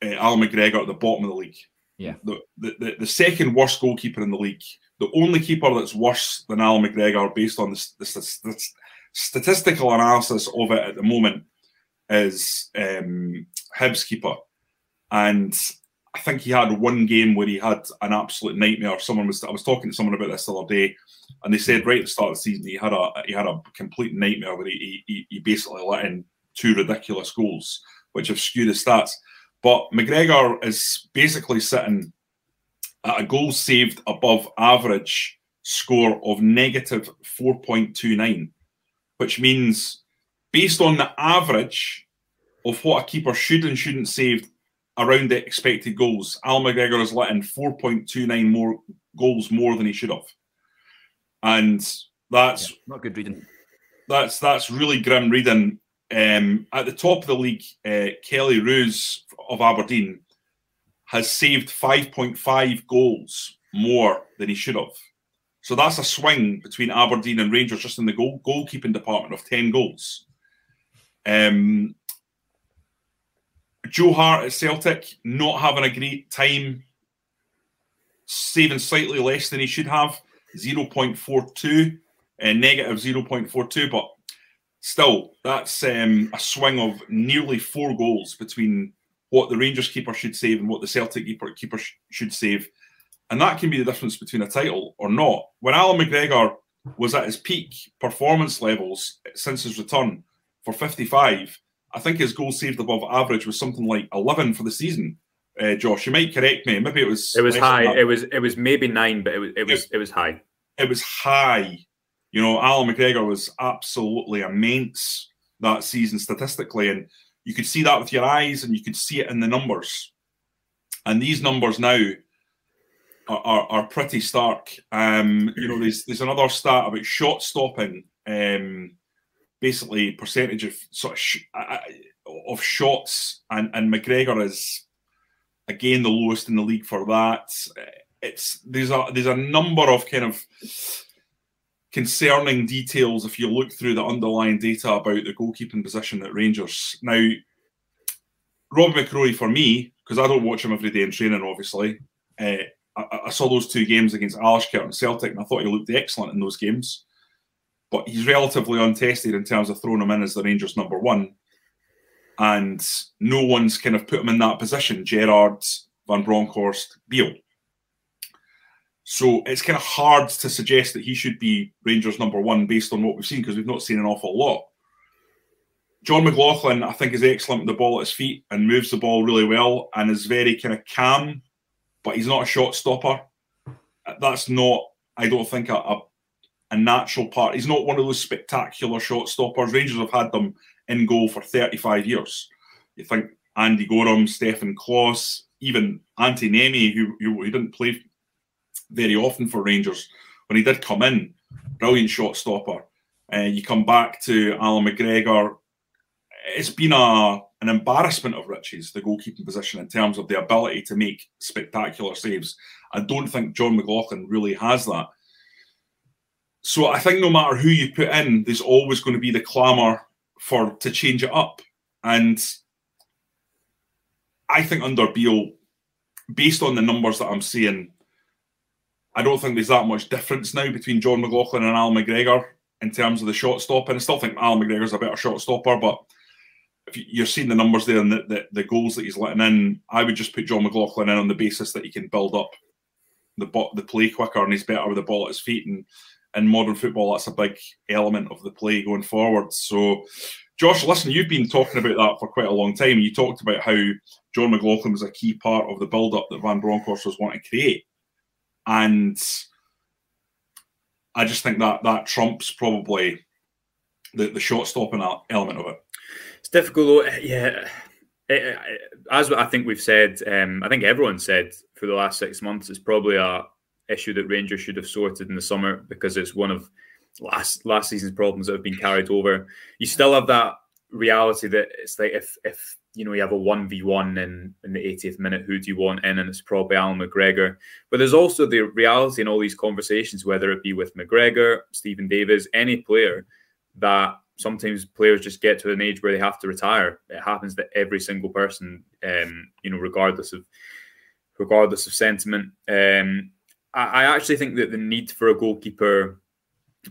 uh, Al McGregor at the bottom of the league. Yeah. The, the, the, the, second worst goalkeeper in the league. The only keeper that's worse than Al McGregor based on the, the, the, statistical analysis of it at the moment is um, Hibs keeper, and I think he had one game where he had an absolute nightmare. Someone was I was talking to someone about this the other day, and they said right at the start of the season he had a he had a complete nightmare where he he, he basically let in two ridiculous goals. which have skewed the stats. But McGregor is basically sitting at a goal saved above average score of negative 4.29, which means based on the average of what a keeper should and shouldn't save around the expected goals, Al McGregor has let in 4.29 more goals more than he should have. And that's yeah, not good reading. That's that's really grim reading. Um, at the top of the league, uh, Kelle Roos of Aberdeen has saved 5.5 goals more than he should have. So that's a swing between Aberdeen and Rangers just in the goal goalkeeping department of 10 goals. Um, Joe Hart at Celtic not having a great time, saving slightly less than he should have, 0.42, uh, negative 0.42, but still, that's um, a swing of nearly four goals between what the Rangers keeper should save and what the Celtic keeper, keeper sh- should save. And that can be the difference between a title or not. When Alan McGregor was at his peak performance levels since his return for 55, I think his goal saved above average was something like 11 for the season. Uh, Josh, you might correct me. Maybe it was. It was high. It was. It was maybe nine, but it was. It was. It, it was high. It was high. You know, Alan McGregor was absolutely immense that season statistically, and you could see that with your eyes and you could see it in the numbers. And these numbers now are, are, pretty stark. Um, you know, there's there's another stat about shot stopping, um, basically percentage of sort of, sh- of shots, and, and McGregor is again the lowest in the league for that. It's there's a there's a number of kind of concerning details if you look through the underlying data about the goalkeeping position at Rangers. Now, Rob McCrorie, for me, because I don't watch him every day in training, obviously, uh, I, I, saw those two games against Alashkert and Celtic, and I thought he looked excellent in those games. But he's relatively untested in terms of throwing him in as the Rangers' number one. And no one's kind of put him in that position Gerrard, Van Bronckhorst, Beale. So it's kind of hard to suggest that he should be Rangers number one based on what we've seen because we've not seen an awful lot. John McLaughlin, I think, is excellent with the ball at his feet and moves the ball really well and is very kind of calm, but he's not a shot stopper. That's not, I don't think, a, a, a natural part. He's not one of those spectacular shot stoppers. Rangers have had them in goal for 35 years. You think Andy Goram, Stefan Klos, even Antti Niemi, who, who, who didn't play very often for Rangers. When he did come in, brilliant shot stopper. Uh, you come back to Alan McGregor. It's been a an embarrassment of riches, the goalkeeping position in terms of the ability to make spectacular saves. I don't think John McLaughlin really has that. So I think no matter who you put in, there's always going to be the clamour for to change it up. And I think under Beale, based on the numbers that I'm seeing, I don't think there's that much difference now between John McLaughlin and Al McGregor in terms of the shot stopping. I still think Al McGregor's a better shot stopper, but if you're seeing the numbers there and the, the, the, goals that he's letting in, I would just put John McLaughlin in on the basis that he can build up the the play quicker and he's better with the ball at his feet. And in modern football, that's a big element of the play going forward. So, Josh, listen, you've been talking about that for quite a long time. You talked about how John McLaughlin was a key part of the build up that Van Bronckhorst was wanting to create and I just think that that trumps probably the, the shot stopping element of it. It's difficult, though. Eh, yeah. Eh, eh, as I think we've said, um, I think everyone said for the last six months, it's probably a issue that Rangers should have sorted in the summer because it's one of last last season's problems that have been carried over. You still have that reality that it's like if if you know, you have a 1v1 in, in the 80th minute, who do you want in? And it's probably Alan McGregor. But there's also the reality in all these conversations, whether it be with McGregor, Stephen Davis, any player, that sometimes players just get to an age where they have to retire. It happens to every single person, um, you know, regardless of regardless of sentiment. Um, I, I actually think that the need for a goalkeeper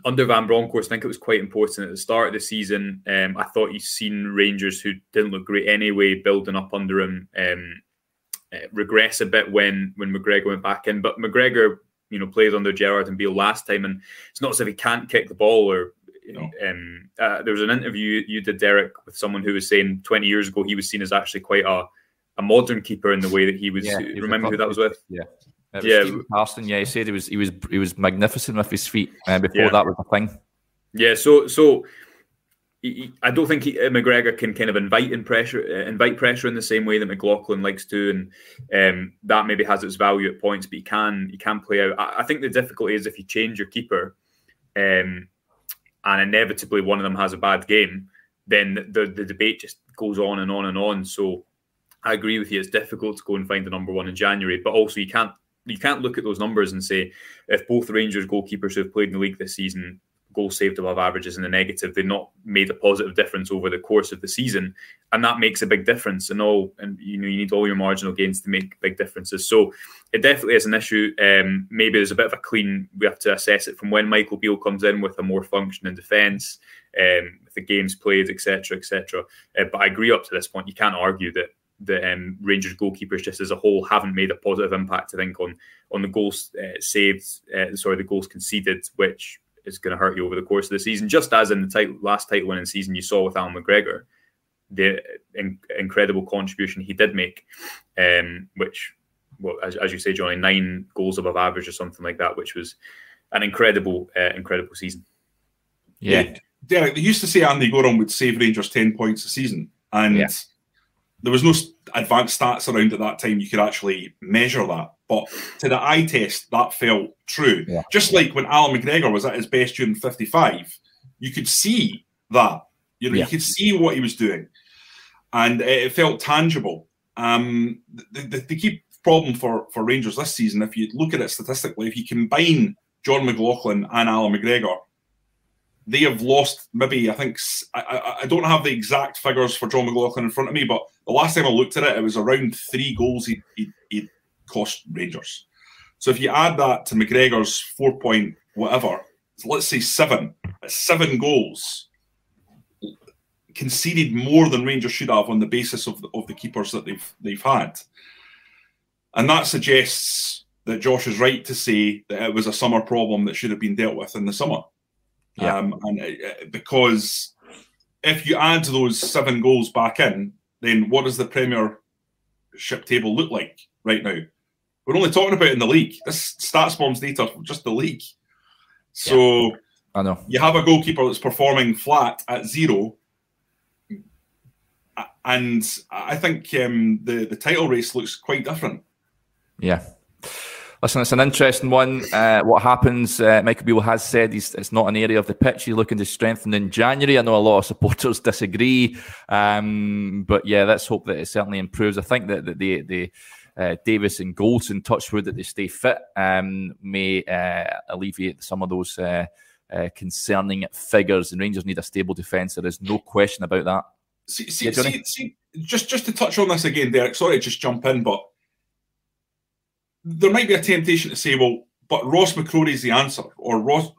under Van Bronckhorst, I think it was quite important at the start of the season. Um, I thought you've seen Rangers who didn't look great anyway, building up under him, um, uh, regress a bit when when McGregor went back in. But McGregor you know played under Gerrard and Beale last time, and it's not as if he can't kick the ball or. No. Um, uh, there was an interview you did, Derek, with someone who was saying 20 years ago he was seen as actually quite a, a modern keeper in the way that he was. Yeah, remember who that was with? Yeah, yeah, Stephen Yeah, he said he was he was he was magnificent with his feet uh, before yeah. that was a thing. Yeah, so so I don't think he, uh, McGregor can kind of invite in pressure, uh, invite pressure in the same way that McLaughlin likes to, and um, that maybe has its value at points. But he can he can play out. I, I think the difficulty is if you change your keeper, um, and inevitably one of them has a bad game, then the the debate just goes on and on and on. So I agree with you. It's difficult to go and find the number one in January, but also you can't you can't look at those numbers and say if both Rangers goalkeepers who have played in the league this season goals saved above averages in the negative. They've not made a positive difference over the course of the season, and that makes a big difference. And all, and you know, you need all your marginal gains to make big differences. So it definitely is an issue. Um, maybe there's a bit of a clean. We have to assess it from when Michael Beale comes in with a more functioning defence, um, the games played, etc., etc. Uh, but I agree up to this point, you can't argue that the um, Rangers goalkeepers just as a whole haven't made a positive impact. I think on on the goals uh, saved, uh, sorry, the goals conceded, which is going to hurt you over the course of the season. Just as in the title, last title winning season you saw with Alan McGregor, the in, incredible contribution he did make, um, which, well, as, as, you say, Johnny, nine goals above average or something like that, which was an incredible, uh, incredible season. Yeah. yeah. Derek, they used to say Andy Goram would save Rangers 10 points a season. And yeah. There was no advanced stats around at that time you could actually measure that. But to the eye test, that felt true. Yeah. Just like when Alan McGregor was at his best during 55, you could see that. You know, yeah. you could see what he was doing. And it felt tangible. Um, the, the, the key problem for, for Rangers this season, if you look at it statistically, if you combine John McLaughlin and Alan McGregor, they have lost maybe I think I, I, don't have the exact figures for John McLaughlin in front of me, but the last time I looked at it, it was around three goals he, he, he cost Rangers. So if you add that to McGregor's four point whatever, let's say seven, seven goals conceded more than Rangers should have on the basis of the, of the keepers that they've they've had, and that suggests that Josh is right to say that it was a summer problem that should have been dealt with in the summer. Yeah. Um, and uh, because if you add those seven goals back in, then what does the Premiership table look like right now? We're only talking about in the league. This StatsBomb's data just the league. So yeah. I know you have a goalkeeper that's performing flat at zero, and I think um, the the title race looks quite different. Yeah. Listen, it's an interesting one. Uh, what happens? Uh, Michael Beale has said he's, it's not an area of the pitch he's looking to strengthen in January. I know a lot of supporters disagree, um, but yeah, let's hope that it certainly improves. I think that, that the the uh, Davis and Goldson, touchwood that they stay fit, um, may uh, alleviate some of those uh, uh, concerning figures. And Rangers need a stable defence. There is no question about that. See, see, yeah, see, see, just just to touch on this again, Derek. Sorry, just jump in, but there might be a temptation to say, well, but Ross McCrorie is the answer, or Ross.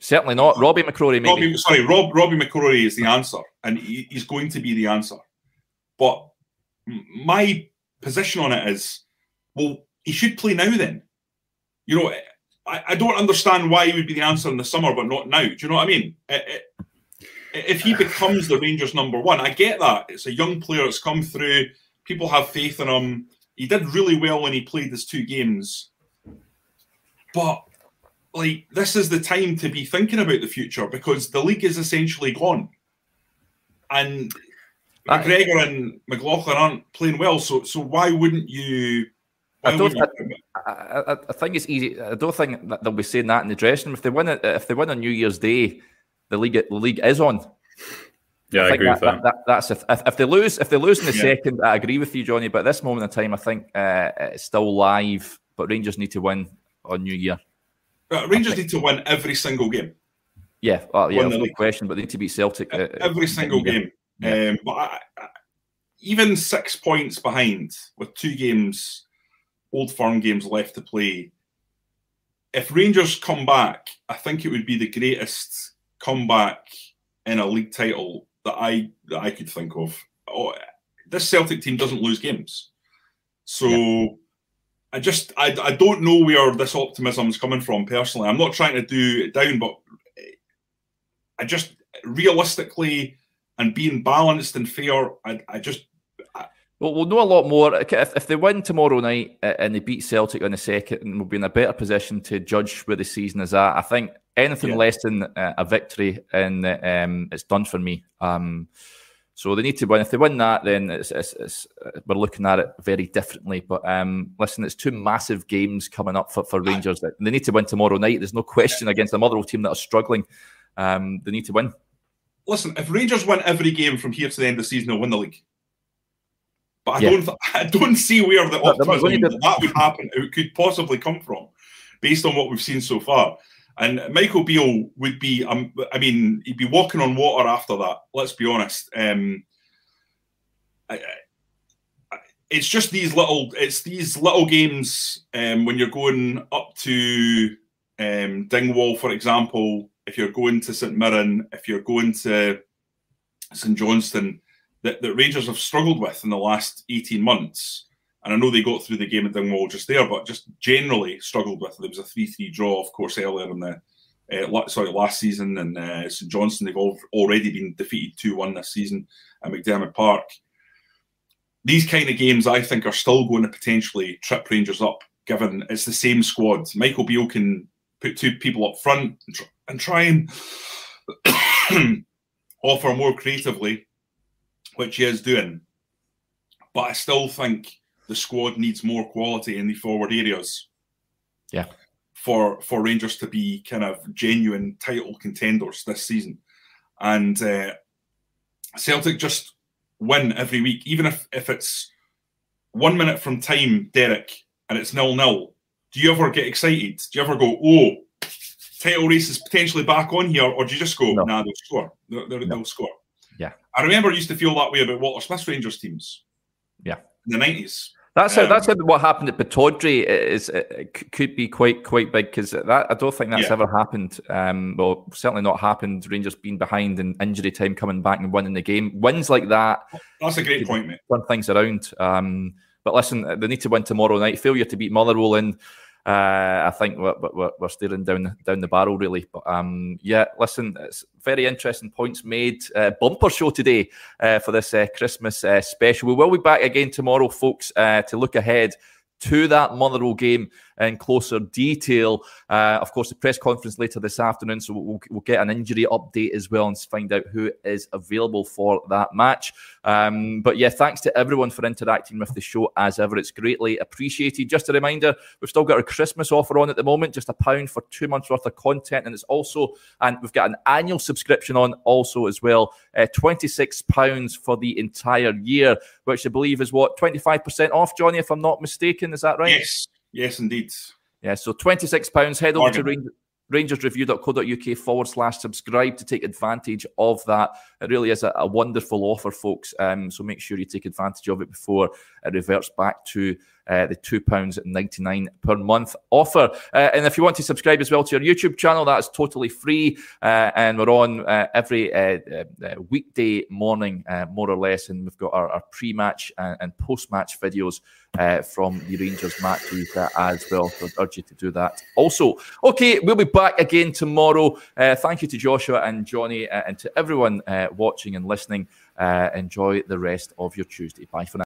Certainly not. Robbie McCrorie, maybe. Robbie, sorry, Rob, Robbie McCrorie is the answer, and he, he's going to be the answer. But my position on it is, well, he should play now then. You know, I, I don't understand why he would be the answer in the summer, but not now. Do you know what I mean? It, it, if he becomes the Rangers number one, I get that. It's a young player that's come through. People have faith in him. He did really well when he played his two games. But like this is the time to be thinking about the future because the league is essentially gone. And McGregor and McLaughlin aren't playing well, so so why wouldn't you? Why I don't. Wouldn't I, I, I, think it's easy. I don't think that they'll be saying that in the dressing room. If they win it, if they win on New Year's Day, the league the league is on. Yeah, I, I agree that, with that. that, that's if, if, if, they lose if they lose in the yeah. second, I agree with you, Johnny. But at this moment in time, I think uh, it's still live. But Rangers need to win on New Year. Uh, Rangers need to win every single game. Yeah, well, yeah, no question. But they need to beat Celtic uh, every single game. Yeah. Um, but I, I, even six points behind with two games, Old Firm games left to play. If Rangers come back, I think it would be the greatest comeback in a league title that I that I could think of. Oh, this Celtic team doesn't lose games, so yeah. I just I, I don't know where this optimism is coming from personally. I'm not trying to do it down, but I just realistically and being balanced and fair, I, I just well, we'll know a lot more if, if they win tomorrow night uh, and they beat Celtic on the second. We'll be in a better position to judge where the season is at. I think anything yeah. less than uh, a victory and um, it's done for me. Um, so they need to win. If they win that, then it's, it's, it's, uh, we're looking at it very differently. But um, listen, it's two massive games coming up for, for Rangers. They need to win tomorrow night. There's no question against a Motherwell team that are struggling. Um, they need to win. Listen, if Rangers win every game from here to the end of the season, they'll win the league. But I yeah. don't, I don't see where the optimism that, that would happen it could possibly come from, based on what we've seen so far. And Michael Beale would be, um, I mean, he'd be walking on water after that. Let's be honest. Um, I, I, it's just these little, it's these little games um, when you're going up to um, Dingwall, for example. If you're going to St Mirren, if you're going to St Johnstone, that, that Rangers have struggled with in the last 18 months. And I know they got through the game at Dingwall just there, but just generally struggled with. There was a 3 3 draw, of course, earlier in the uh, sorry last season. And uh, St Johnstone, they've all, already been defeated 2 1 this season at McDiarmid Park. These kind of games, I think, are still going to potentially trip Rangers up, given it's the same squad. Michael Beale can put two people up front and, and try and offer more creatively which he is doing. But I still think the squad needs more quality in the forward areas. Yeah. For for Rangers to be kind of genuine title contenders this season, and uh, Celtic just win every week, even if if it's one minute from time, Derek, and it's nil nil. Do you ever get excited? Do you ever go, oh, title race is potentially back on here, or do you just go, no. nah, they'll score, they'll, they'll, no. they'll score? I remember I used to feel that way about Walter Smith's Rangers teams. Yeah. In the nineties. That's how. Um, that's how what happened at Pittodrie is it could be quite quite big because that I don't think that's yeah. ever happened. Um, well, certainly not happened. Rangers being behind in injury time, coming back and winning the game. Wins like that. That's a great point, mate. Turn things around. Um, but listen, they need to win tomorrow night. Failure to beat Motherwell in uh, I think we're, we're, we're, staring down down the barrel really. But um, yeah, listen, it's very interesting points made. Uh, bumper show today uh, for this uh, Christmas uh, special. We will be back again tomorrow, folks, uh, to look ahead to that Motherwell game in closer detail. Uh, of course, the press conference later this afternoon, so we'll, we'll, get an injury update as well and find out who is available for that match. Um, but yeah, thanks to everyone for interacting with the show as ever. It's greatly appreciated. Just a reminder, we've still got our Christmas offer on at the moment, just a pound for two months worth of content, and it's also and we've got an annual subscription on also as well, uh, twenty six pounds for the entire year, which I believe is what twenty five percent off, Johnny, if I'm not mistaken. Is that right? Yes. Yes, indeed. Yeah, so £26. Head over to Ranger, rangersreview.co.uk forward slash subscribe to take advantage of that. It really is a, a wonderful offer, folks. Um, so make sure you take advantage of it before it reverts back to uh, the £2.99 per month offer. Uh, and if you want to subscribe as well to our YouTube channel, that's totally free. Uh, and we're on uh, every uh, uh, weekday morning, more or less. And we've got our, our pre match and, and post match videos from the Rangers matches as well. So I'd urge you to do that. Also, okay, we'll be back again tomorrow. thank you to Joshua and Johnny and to everyone watching and listening. enjoy the rest of your Tuesday. Bye for now.